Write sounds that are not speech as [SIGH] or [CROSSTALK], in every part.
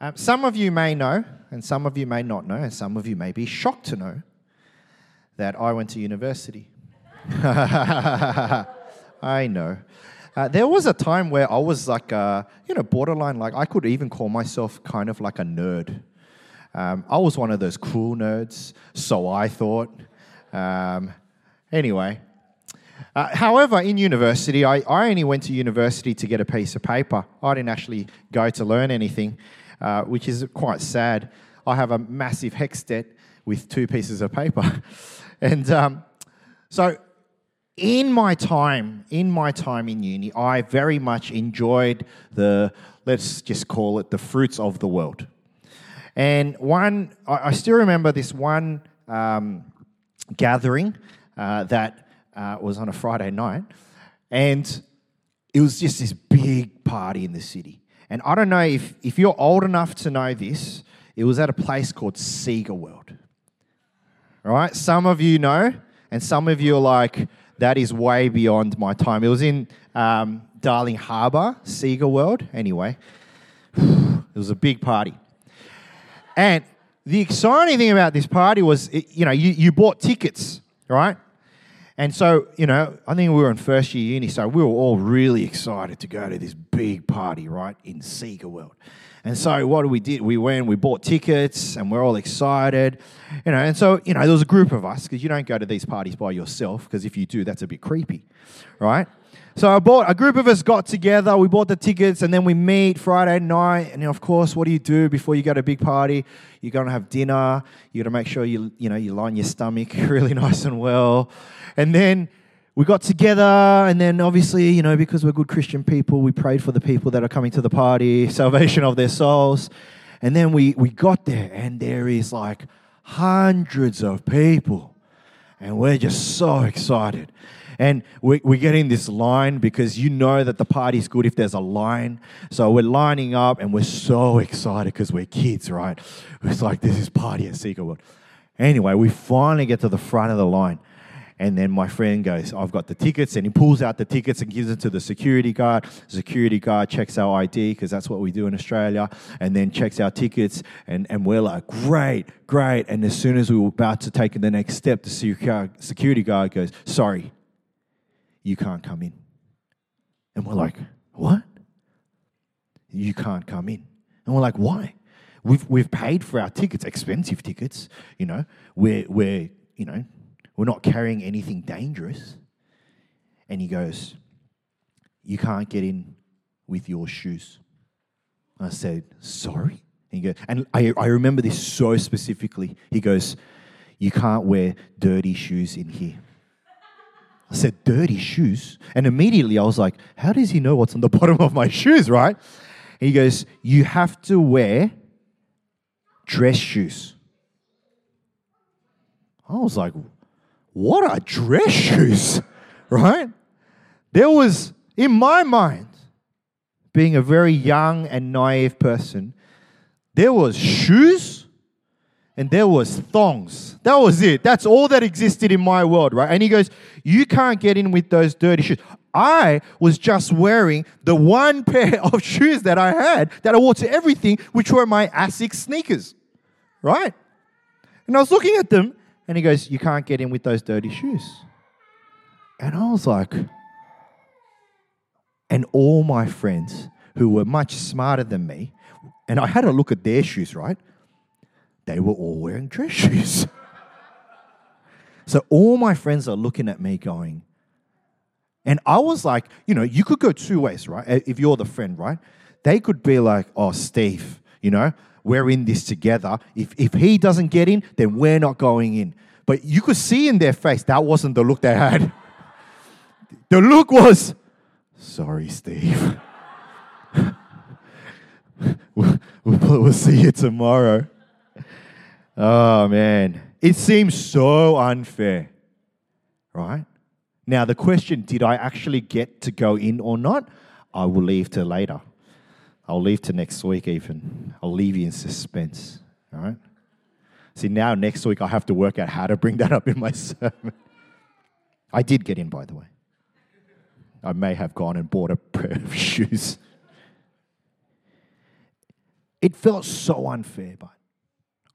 Um, some of you may know, and some of you may not know, and some of you may be shocked to know that I went to university. [LAUGHS] I know. Uh, there was a time where I was like, uh, you know, borderline, like I could even call myself kind of like a nerd. Um, I was one of those cool nerds, so I thought. Um, anyway, uh, however, in university, I, I only went to university to get a piece of paper. I didn't actually go to learn anything, uh, which is quite sad. I have a massive HECS debt with two pieces of paper. [LAUGHS] and um, so, in my time, in my time in uni, I very much enjoyed the, let's just call it the fruits of the world. And one, I, I still remember this one um, gathering uh, that uh, was on a Friday night, and it was just this big party in the city. And I don't know if, if you're old enough to know this, it was at a place called Sega World. Right, some of you know, and some of you are like, that is way beyond my time. It was in um, Darling Harbour, Sega World. Anyway, [SIGHS] it was a big party. And the exciting thing about this party was, it, you know, you, you bought tickets, right? And so, you know, I think we were in first year uni, so we were all really excited to go to this big party, right, in Sega World. And so, what we did, we went, we bought tickets, and we're all excited, you know. And so, you know, there was a group of us because you don't go to these parties by yourself because if you do, that's a bit creepy, right? So I bought a group of us got together. We bought the tickets, and then we meet Friday night. And of course, what do you do before you go to a big party? You're going to have dinner. You got to make sure you you know you line your stomach [LAUGHS] really nice and well, and then we got together, and then obviously, you know, because we're good Christian people, we prayed for the people that are coming to the party, [LAUGHS] salvation of their souls. And then we, we got there, and there is like hundreds of people, and we're just so excited. And we, we get in this line because you know that the party's good if there's a line. So we're lining up and we're so excited because we're kids, right? It's like this is party at Sega World. Anyway, we finally get to the front of the line. And then my friend goes, I've got the tickets. And he pulls out the tickets and gives it to the security guard. Security guard checks our ID because that's what we do in Australia. And then checks our tickets. And, and we're like, great, great. And as soon as we were about to take the next step, the security guard goes, sorry, you can't come in. And we're like, what? You can't come in. And we're like, why? We've, we've paid for our tickets, expensive tickets, you know. We're, we're, you know, we're not carrying anything dangerous. And he goes, You can't get in with your shoes. I said, Sorry? And, goes, and I, I remember this so specifically. He goes, You can't wear dirty shoes in here. I said, Dirty shoes? And immediately I was like, How does he know what's on the [LAUGHS] bottom of my shoes, right? And he goes, You have to wear dress shoes. I was like, what are dress shoes, [LAUGHS] right? There was, in my mind, being a very young and naive person, there was shoes and there was thongs. That was it. That's all that existed in my world, right? And he goes, You can't get in with those dirty shoes. I was just wearing the one [LAUGHS] pair of shoes that I had that I wore to everything, which were my Asics sneakers, right? And I was looking at them and he goes, You can't get in with those dirty shoes. And I was like, and all my friends who were much smarter than me, and I had a look at their shoes, right? They were all wearing dress shoes. [LAUGHS] so all my friends are looking at me going, and I was like, you know, you could go two ways, right? Uh, if you're the friend, right? They could be like, oh, Steve, you know, we're in this together. If, if he doesn't get in, then we're not going in. But you could see in their face that wasn't the look they had. [LAUGHS] The look was, sorry, Steve. [LAUGHS] we'll, we'll see you tomorrow. Oh, man. It seems so unfair, right? Now, the question did I actually get to go in or not? I will leave to later. I'll leave to next week, even. I'll leave you in suspense. All right? See, now next week I have to work out how to bring that up in my [LAUGHS] sermon. I did get in, by the way. I may have gone and bought a pair of [LAUGHS] shoes. It felt so unfair, but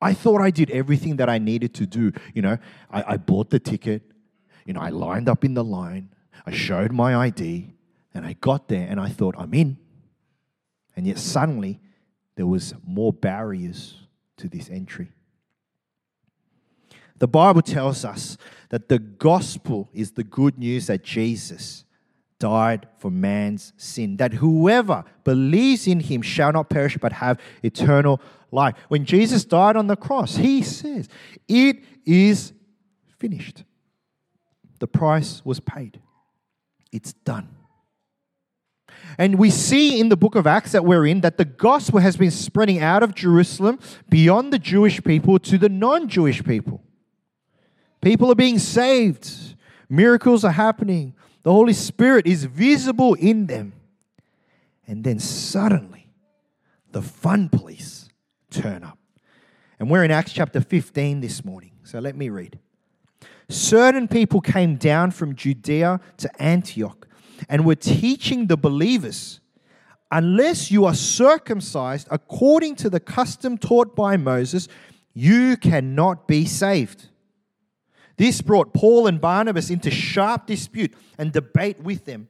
I thought I did everything that I needed to do. You know, I, I bought the ticket, you know, I lined up in the line, I showed my ID, and I got there and I thought, I'm in. And yet suddenly there was more barriers to this entry. The Bible tells us that the gospel is the good news that Jesus died for man's sin, that whoever believes in him shall not perish but have eternal life. When Jesus died on the cross, he says, It is finished. The price was paid, it's done. And we see in the book of Acts that we're in that the gospel has been spreading out of Jerusalem beyond the Jewish people to the non Jewish people. People are being saved, miracles are happening, the Holy Spirit is visible in them. And then suddenly, the fun police turn up. And we're in Acts chapter 15 this morning. So let me read. Certain people came down from Judea to Antioch and were teaching the believers unless you are circumcised according to the custom taught by Moses, you cannot be saved. This brought Paul and Barnabas into sharp dispute and debate with them.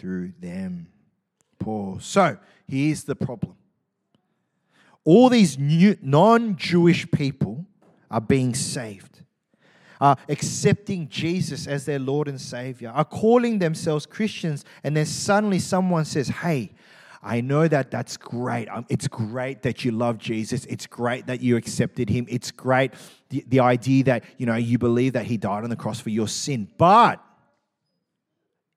through them. Pause. So, here's the problem all these non Jewish people are being saved, are accepting Jesus as their Lord and Savior, are calling themselves Christians, and then suddenly someone says, Hey, I know that that's great. Um, it's great that you love Jesus. It's great that you accepted him. It's great the, the idea that, you know, you believe that he died on the cross for your sin. But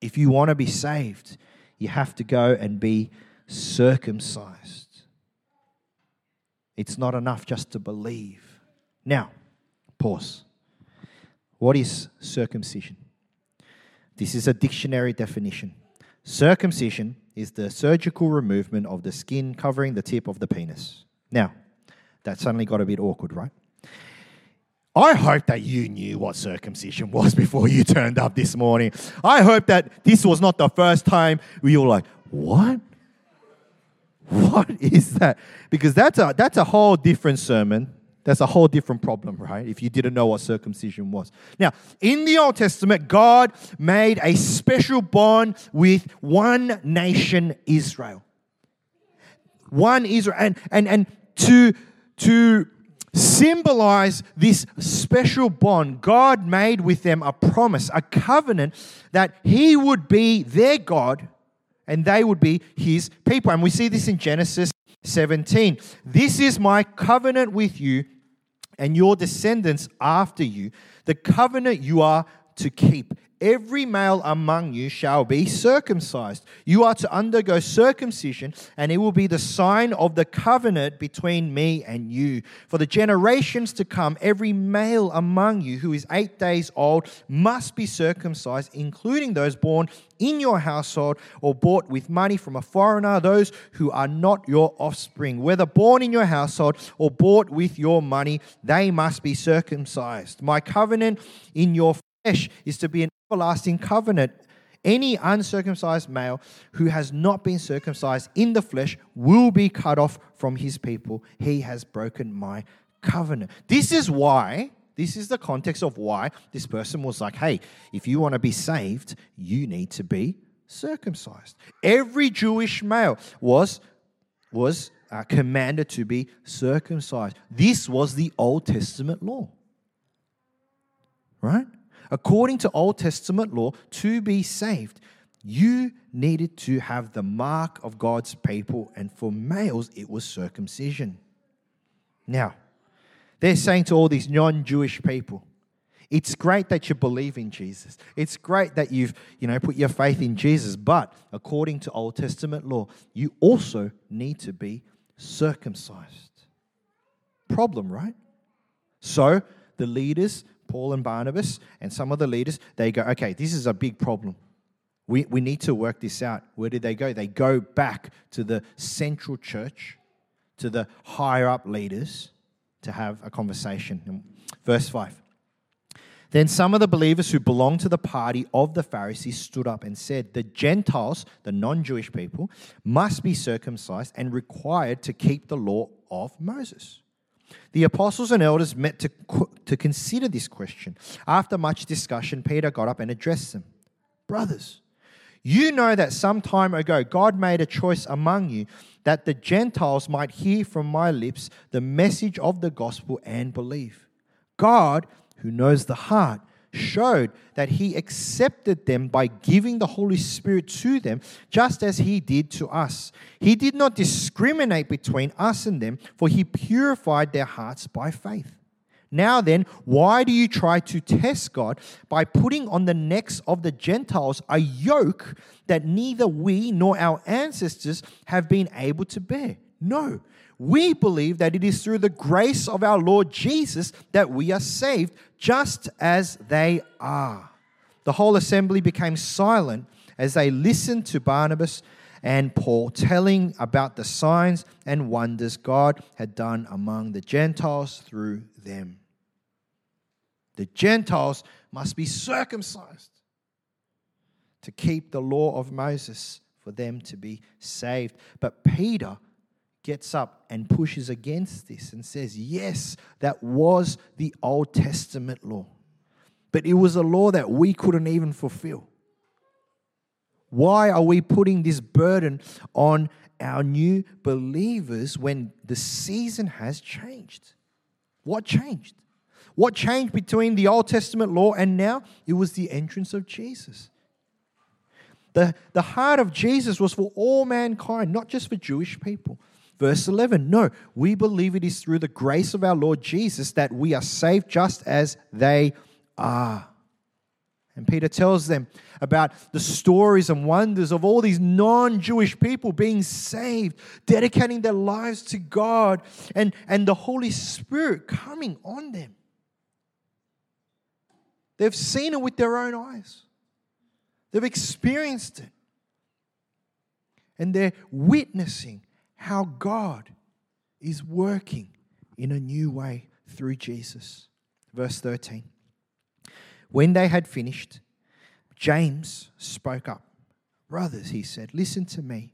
if you want to be saved, you have to go and be circumcised. It's not enough just to believe. Now, pause. What is circumcision? This is a dictionary definition. Circumcision is the surgical removal of the skin covering the tip of the penis. Now, that suddenly got a bit awkward, right? I hope that you knew what circumcision was [LAUGHS] before you turned up this morning. I hope that this was not the first time we were like, what? What is that? Because that's a, that's a whole different sermon that's a whole different problem, right? If you didn't know what circumcision was. Now, in the Old Testament, God made a special bond with one nation, Israel. One Israel. And, and, and to, to symbolize this special bond, God made with them a promise, a covenant that He would be their God and they would be His people. And we see this in Genesis 17. This is my covenant with you and your descendants after you, the covenant you are to keep. Every male among you shall be circumcised. You are to undergo circumcision, and it will be the sign of the covenant between me and you. For the generations to come, every male among you who is eight days old must be circumcised, including those born in your household or bought with money from a foreigner, those who are not your offspring. Whether born in your household or bought with your money, they must be circumcised. My covenant in your flesh is to be an everlasting covenant. Any uncircumcised male who has not been circumcised in the flesh will be cut off from his people. He has broken my covenant. This is why, this is the context of why this person was like, hey, if you want to be saved, you need to be circumcised. Every Jewish male was, was uh, commanded to be circumcised. This was the Old Testament law. Right? According to Old Testament law, to be saved, you needed to have the mark of God's people, and for males, it was circumcision. Now, they're saying to all these non Jewish people, it's great that you believe in Jesus. It's great that you've, you know, put your faith in Jesus, but according to Old Testament law, you also need to be circumcised. Problem, right? So the leaders, Paul and Barnabas, and some of the leaders, they go, okay, this is a big problem. We, we need to work this out. Where did they go? They go back to the central church, to the higher up leaders, to have a conversation. Verse 5. Then some of the believers who belonged to the party of the Pharisees stood up and said, The Gentiles, the non Jewish people, must be circumcised and required to keep the law of Moses. The apostles and elders met to, to consider this question. After much discussion, Peter got up and addressed them Brothers, you know that some time ago God made a choice among you that the Gentiles might hear from my lips the message of the gospel and believe. God who knows the heart, showed that he accepted them by giving the Holy Spirit to them, just as he did to us. He did not discriminate between us and them, for he purified their hearts by faith. Now then, why do you try to test God by putting on the necks of the Gentiles a yoke that neither we nor our ancestors have been able to bear? No we believe that it is through the grace of our Lord Jesus that we are saved, just as they are. The whole assembly became silent as they listened to Barnabas and Paul telling about the signs and wonders God had done among the Gentiles through them. The Gentiles must be circumcised to keep the law of Moses for them to be saved. But Peter gets up and pushes against this and says, yes, that was the Old Testament law, but it was a law that we couldn't even fulfill. Why are we putting this burden on our new believers when the season has changed? What changed? What changed between the Old Testament law and now? It was the entrance of Jesus. The, the heart of Jesus was for all mankind, not just for Jewish people. Verse 11 No, we believe it is through the grace of our Lord Jesus that we are saved just as they are. And Peter tells them about the stories and wonders of all these non Jewish people being saved, dedicating their lives to God, and, and the Holy Spirit coming on them. They've seen it with their own eyes, they've experienced it. And they're witnessing how God is working in a new way through Jesus. Verse 13. When they had finished, James spoke up. Brothers, he said, listen to me.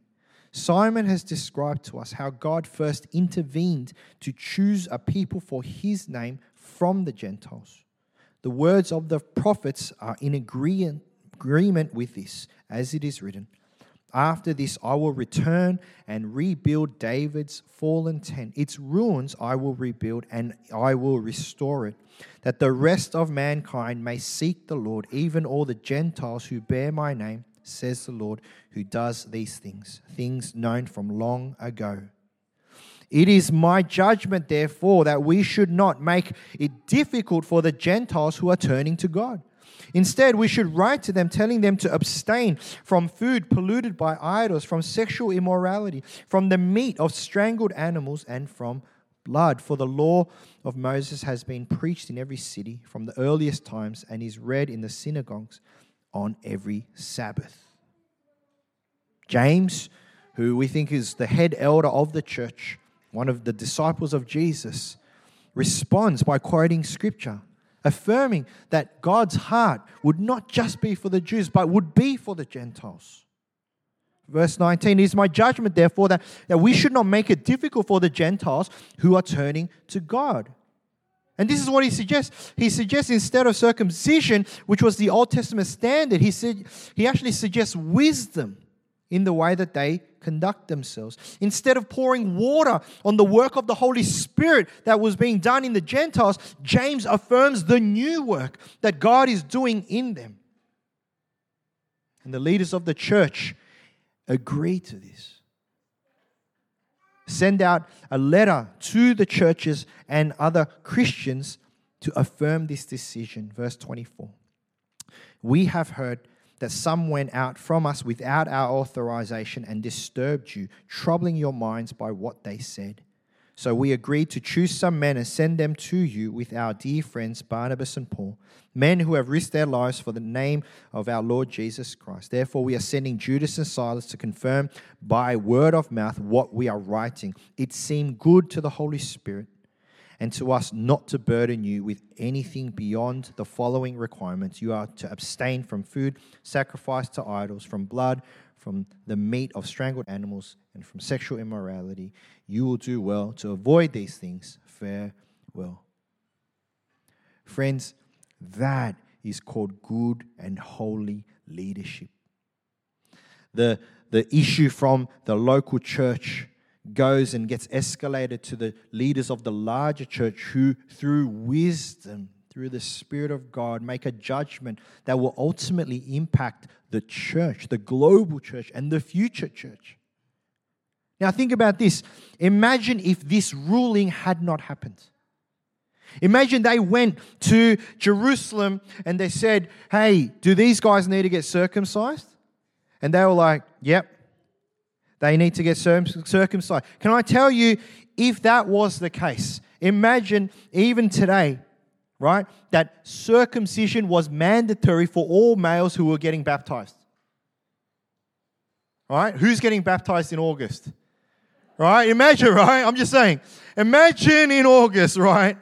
Simon has described to us how God first intervened to choose a people for his name from the Gentiles. The words of the prophets are in agreement with this, as it is written after this, I will return and rebuild David's fallen tent. Its ruins I will rebuild and I will restore it, that the rest of mankind may seek the Lord, even all the Gentiles who bear my name, says the Lord, who does these things, things known from long ago. It is my judgment, therefore, that we should not make it difficult for the Gentiles who are turning to God Instead, we should write to them telling them to abstain from food polluted by idols, from sexual immorality, from the meat of strangled animals, and from blood. For the law of Moses has been preached in every city from the earliest times and is read in the synagogues on every Sabbath. James, who we think is the head elder of the church, one of the disciples of Jesus, responds by quoting scripture affirming that God's heart would not just be for the Jews, but would be for the Gentiles. Verse 19 is my judgment, therefore, that, that we should not make it difficult for the Gentiles who are turning to God. And this is what he suggests. He suggests instead of circumcision, which was the Old Testament standard, he, said, he actually suggests wisdom in the way that they conduct themselves. Instead of pouring water on the work of the Holy Spirit that was being done in the Gentiles, James affirms the new work that God is doing in them. And the leaders of the church agree to this. Send out a letter to the churches and other Christians to affirm this decision. Verse 24. We have heard that some went out from us without our authorization and disturbed you, troubling your minds by what they said. So we agreed to choose some men and send them to you with our dear friends Barnabas and Paul, men who have risked their lives for the name of our Lord Jesus Christ. Therefore, we are sending Judas and Silas to confirm by word of mouth what we are writing. It seemed good to the Holy Spirit and to us not to burden you with anything beyond the following requirements. You are to abstain from food sacrificed to idols, from blood, from the meat of strangled animals, and from sexual immorality. You will do well to avoid these things. Farewell. Friends, that is called good and holy leadership. The, the issue from the local church goes and gets escalated to the leaders of the larger church who, through wisdom, through the Spirit of God, make a judgment that will ultimately impact the church, the global church, and the future church. Now, think about this. Imagine if this ruling had not happened. Imagine they went to Jerusalem and they said, Hey, do these guys need to get circumcised? And they were like, Yep, they need to get circumcised. Can I tell you, if that was the case, imagine even today, right, that circumcision was mandatory for all males who were getting baptized. Right? Who's getting baptized in August? Right? Imagine, right? I'm just saying. Imagine in August, right?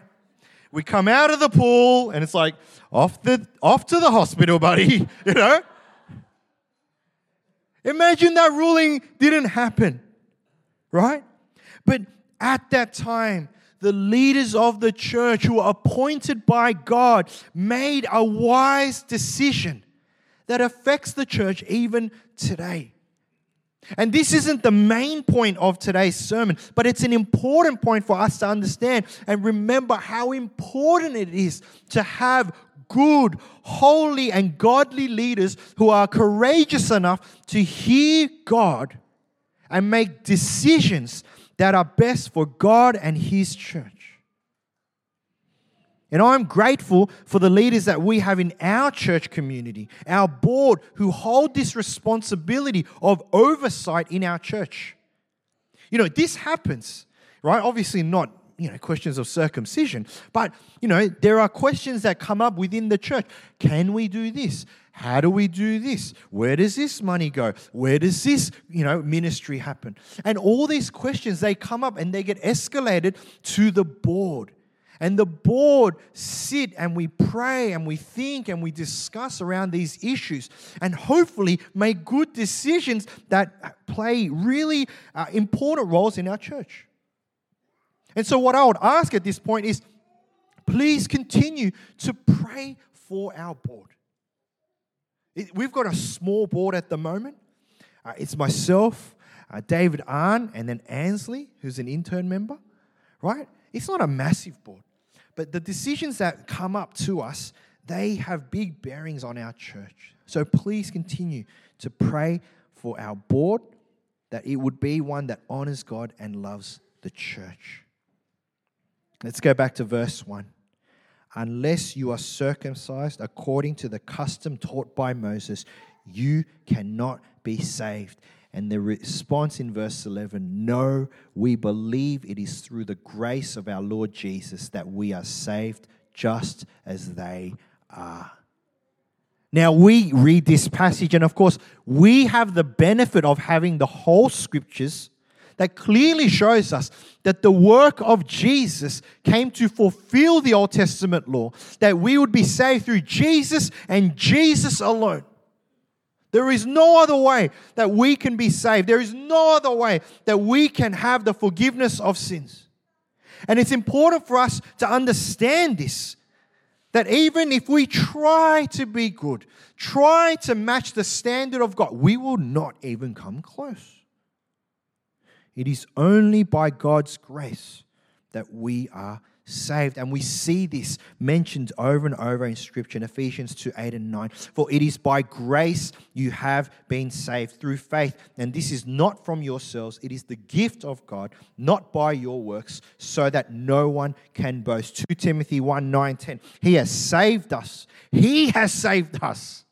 We come out of the pool and it's like, off the off to the hospital, buddy. [LAUGHS] You know? Imagine that ruling didn't happen, right? But at that time, the leaders of the church who were appointed by God made a wise decision that affects the church even today. And this isn't the main point of today's sermon, but it's an important point for us to understand and remember how important it is to have good, holy, and godly leaders who are courageous enough to hear God and make decisions that are best for God and His church. And I'm grateful for the leaders that we have in our church community, our board, who hold this responsibility of oversight in our church. You know, this happens, right? Obviously, not you know, questions of circumcision. But, you know, there are questions that come up within the church. Can we do this? How do we do this? Where does this money go? Where does this, you know, ministry happen? And all these questions, they come up and they get escalated to the board. And the board sit and we pray and we think and we discuss around these issues and hopefully make good decisions that play really uh, important roles in our church. And so, what I would ask at this point is please continue to pray for our board. we've got a small board at the moment. Uh, it's myself, uh, David Arn, and then Ansley, who's an intern member, right? It's not a massive board, but the decisions that come up to us, they have big bearings on our church. So please continue to pray for our board that it would be one that honors God and loves the church. Let's go back to verse 1. Unless you are circumcised according to the custom taught by Moses, you cannot be saved. And the response in verse 11 No, we believe it is through the grace of our Lord Jesus that we are saved just as they are. Now, we read this passage, and of course, we have the benefit of having the whole scriptures that clearly shows us that the work of Jesus came to fulfill the Old Testament law, that we would be saved through Jesus and Jesus alone. There is no other way that we can be saved. There is no other way that we can have the forgiveness of sins. And it's important for us to understand this that even if we try to be good, try to match the standard of God, we will not even come close. It is only by God's grace that we are saved. And we see this mentioned over and over in Scripture in Ephesians 2 8 and 9. For it is by grace you have been saved through faith. And this is not from yourselves, it is the gift of God, not by your works, so that no one can boast. 2 Timothy 1 9 10. He has saved us. He has saved us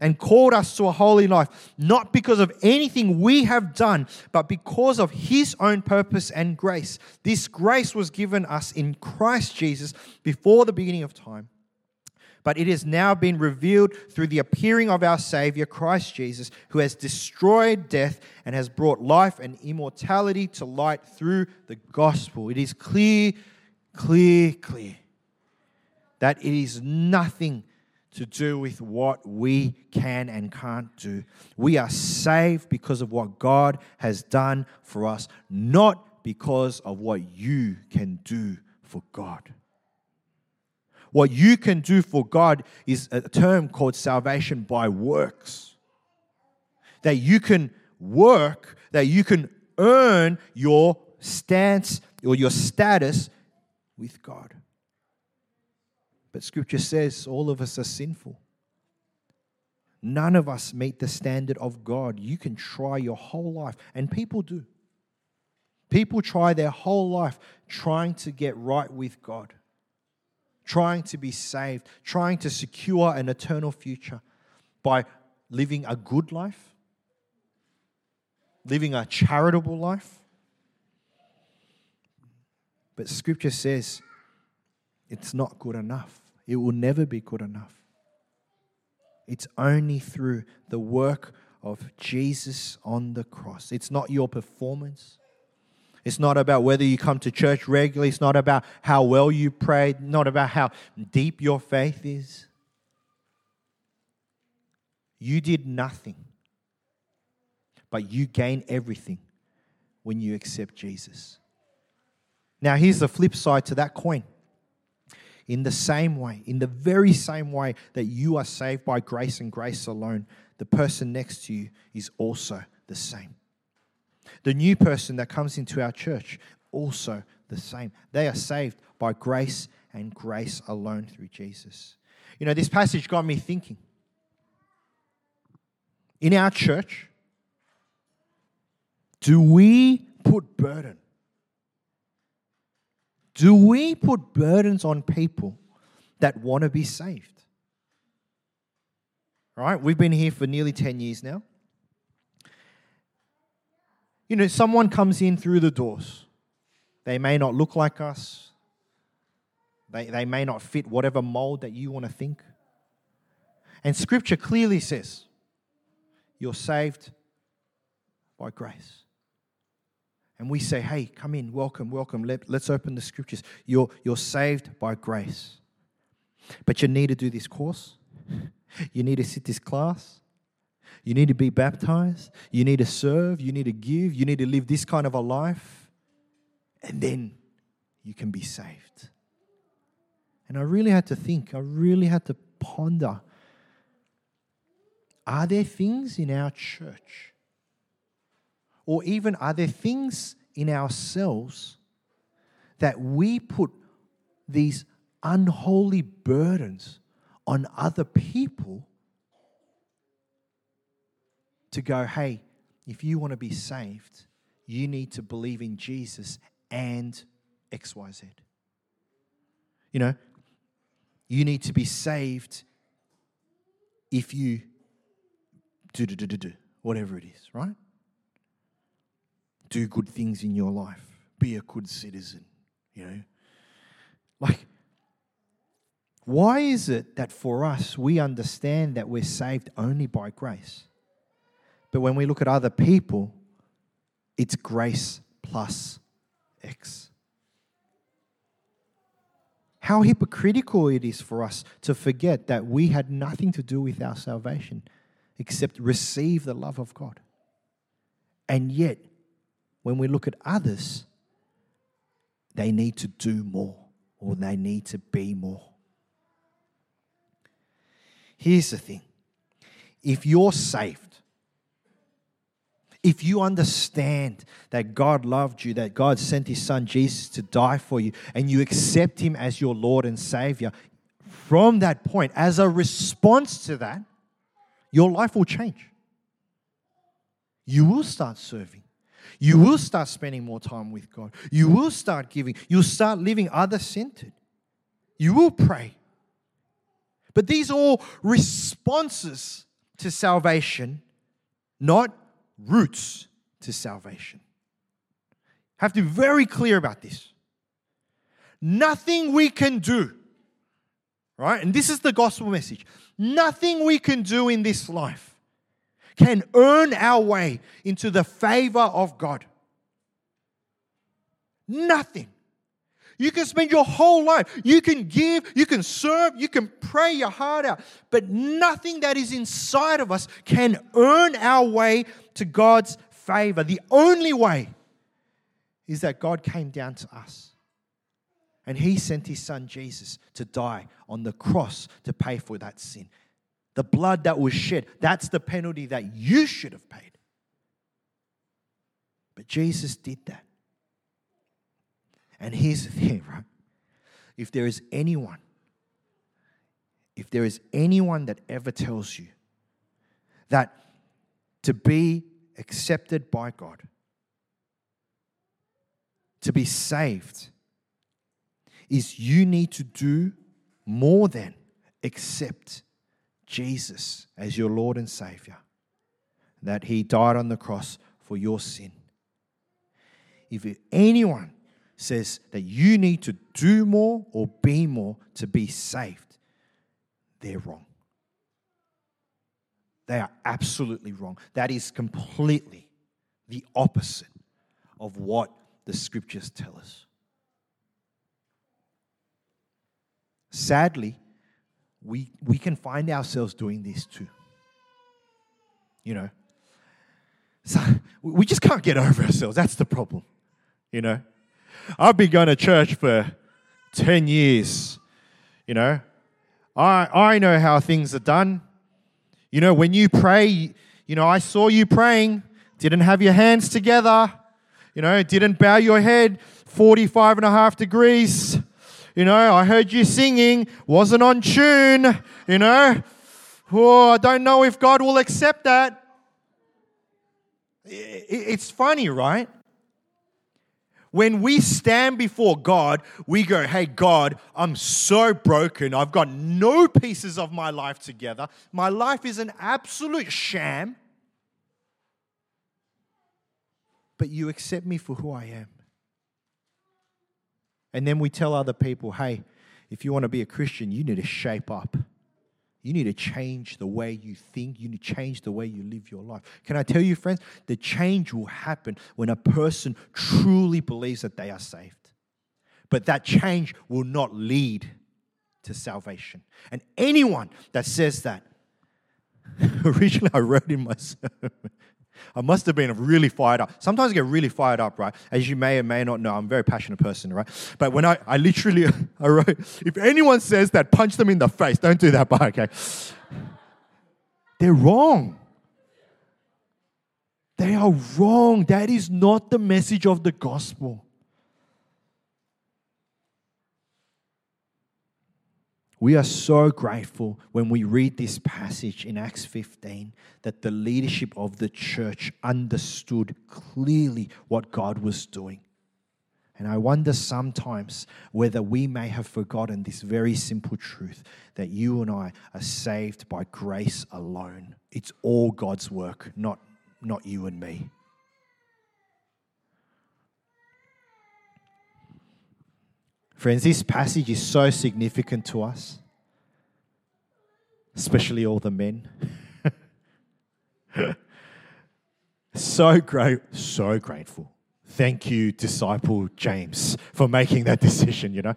and called us to a holy life, not because of anything we have done, but because of His own purpose and grace. This grace was given us in Christ Jesus before the beginning of time. But it has now been revealed through the appearing of our Savior, Christ Jesus, who has destroyed death and has brought life and immortality to light through the gospel. It is clear, clear, clear that it is nothing to do with what we can and can't do. We are saved because of what God has done for us, not because of what you can do for God. What you can do for God is a term called salvation by works. That you can work, that you can earn your stance or your status with God. But scripture says all of us are sinful. None of us meet the standard of God. You can try your whole life, and people do. People try their whole life trying to get right with God, trying to be saved, trying to secure an eternal future by living a good life, living a charitable life. But scripture says it's not good enough. It will never be good enough. It's only through the work of Jesus on the cross. It's not your performance. It's not about whether you come to church regularly. It's not about how well you prayed, not about how deep your faith is. You did nothing, but you gain everything when you accept Jesus. Now, here's the flip side to that coin in the same way, in the very same way that you are saved by grace and grace alone, the person next to you is also the same. The new person that comes into our church, also the same. They are saved by grace and grace alone through Jesus. You know, this passage got me thinking. In our church, do we put burden do we put burdens on people that want to be saved? Right, we've been here for nearly 10 years now. You know, someone comes in through the doors. They may not look like us, they, they may not fit whatever mold that you want to think. And scripture clearly says you're saved by grace and we say, hey, come in, welcome, welcome, Let, let's open the scriptures. You're, you're saved by grace. But you need to do this course, [LAUGHS] you need to sit this class, you need to be baptized, you need to serve, you need to give, you need to live this kind of a life, and then you can be saved. And I really had to think, I really had to ponder are there things in our church or even are there things in ourselves that we put these unholy burdens on other people to go, hey, if you want to be saved, you need to believe in Jesus and XYZ. You know, you need to be saved if you do, do, do, do, do, whatever it is, right? Do good things in your life, be a good citizen, you know. Like, why is it that for us we understand that we're saved only by grace? But when we look at other people, it's grace plus X. How hypocritical it is for us to forget that we had nothing to do with our salvation except receive the love of God. And yet, when we look at others, they need to do more or they need to be more. Here's the thing if you're saved, if you understand that God loved you, that God sent His Son Jesus to die for you, and you accept Him as your Lord and Savior, from that point, as a response to that, your life will change. You will start serving. You will start spending more time with God. You will start giving. You'll start living other centered. You will pray. But these are all responses to salvation, not roots to salvation. Have to be very clear about this. Nothing we can do, right? And this is the gospel message. Nothing we can do in this life can earn our way into the favor of God. Nothing. You can spend your whole life, you can give, you can serve, you can pray your heart out, but nothing that is inside of us can earn our way to God's favor. The only way is that God came down to us. And he sent his son Jesus to die on the cross to pay for that sin. The blood that was shed, that's the penalty that you should have paid. But Jesus did that. And here's the thing, [LAUGHS] right? If there is anyone, if there is anyone that ever tells you that to be accepted by God, to be saved, is you need to do more than accept Jesus as your Lord and Savior, that He died on the cross for your sin. If anyone says that you need to do more or be more to be saved, they're wrong. They are absolutely wrong. That is completely the opposite of what the scriptures tell us. Sadly, we, we can find ourselves doing this too. You know, so we just can't get over ourselves. That's the problem. You know, I've been going to church for 10 years. You know, I, I know how things are done. You know, when you pray, you know, I saw you praying, didn't have your hands together, you know, didn't bow your head 45 and a half degrees. You know, I heard you singing, wasn't on tune, you know. Oh, I don't know if God will accept that. It's funny, right? When we stand before God, we go, Hey, God, I'm so broken. I've got no pieces of my life together. My life is an absolute sham. But you accept me for who I am. And then we tell other people, Hey, if you want to be a Christian, you need to shape up. You need to change the way you think. You need to change the way you live your life. Can I tell you, friends, the change will happen when a person truly believes that they are saved. But that change will not lead to salvation. And anyone that says that, [LAUGHS] originally I wrote in my [LAUGHS] sermon, I must have been really fired up. Sometimes I get really fired up, right? As you may or may not know, I'm a very passionate person, right? But when I, I literally, [LAUGHS] I wrote, if anyone says that, punch them in the face. Don't do that, but okay. They're wrong. They are wrong. That is not the message of the gospel. We are so grateful when we read this passage in Acts 15 that the leadership of the church understood clearly what God was doing. And I wonder sometimes whether we may have forgotten this very simple truth that you and I are saved by grace alone. It's all God's work, not, not you and me. Friends, this passage is so significant to us, especially all the men. [LAUGHS] so great, so grateful. Thank you, disciple James, for making that [LAUGHS] decision, you know.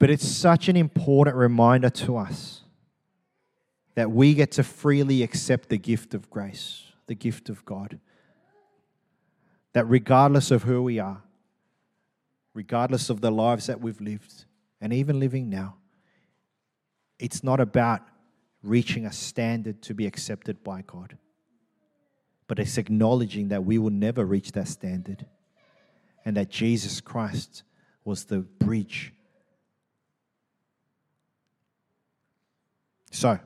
But it's such an important reminder to us that we get to freely accept the gift of grace, the gift of God. That regardless of who we are, regardless of the lives that we've lived and even living now. It's not about reaching a standard to be accepted by God, but it's acknowledging that we will never reach that standard and that Jesus Christ was the bridge. So,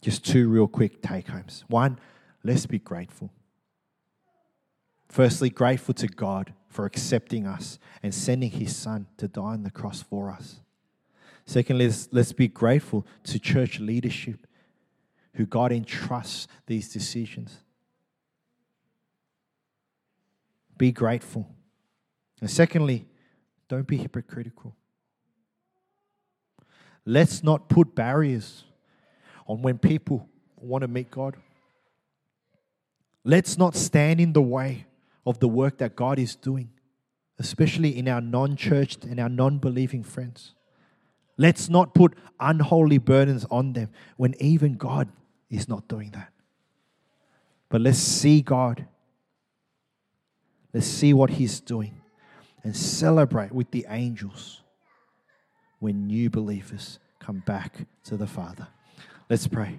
just two real quick take homes. One, let's be grateful. Firstly, grateful to God for accepting us and sending his son to die on the cross for us. Secondly, let's, let's be grateful to church leadership who God entrusts these decisions. Be grateful. And secondly, don't be hypocritical. Let's not put barriers on when people want to meet God. Let's not stand in the way of the work that God is doing, especially in our non churched and our non believing friends. Let's not put unholy burdens on them when even God is not doing that. But let's see God. Let's see what He's doing and celebrate with the angels when new believers come back to the Father. Let's pray.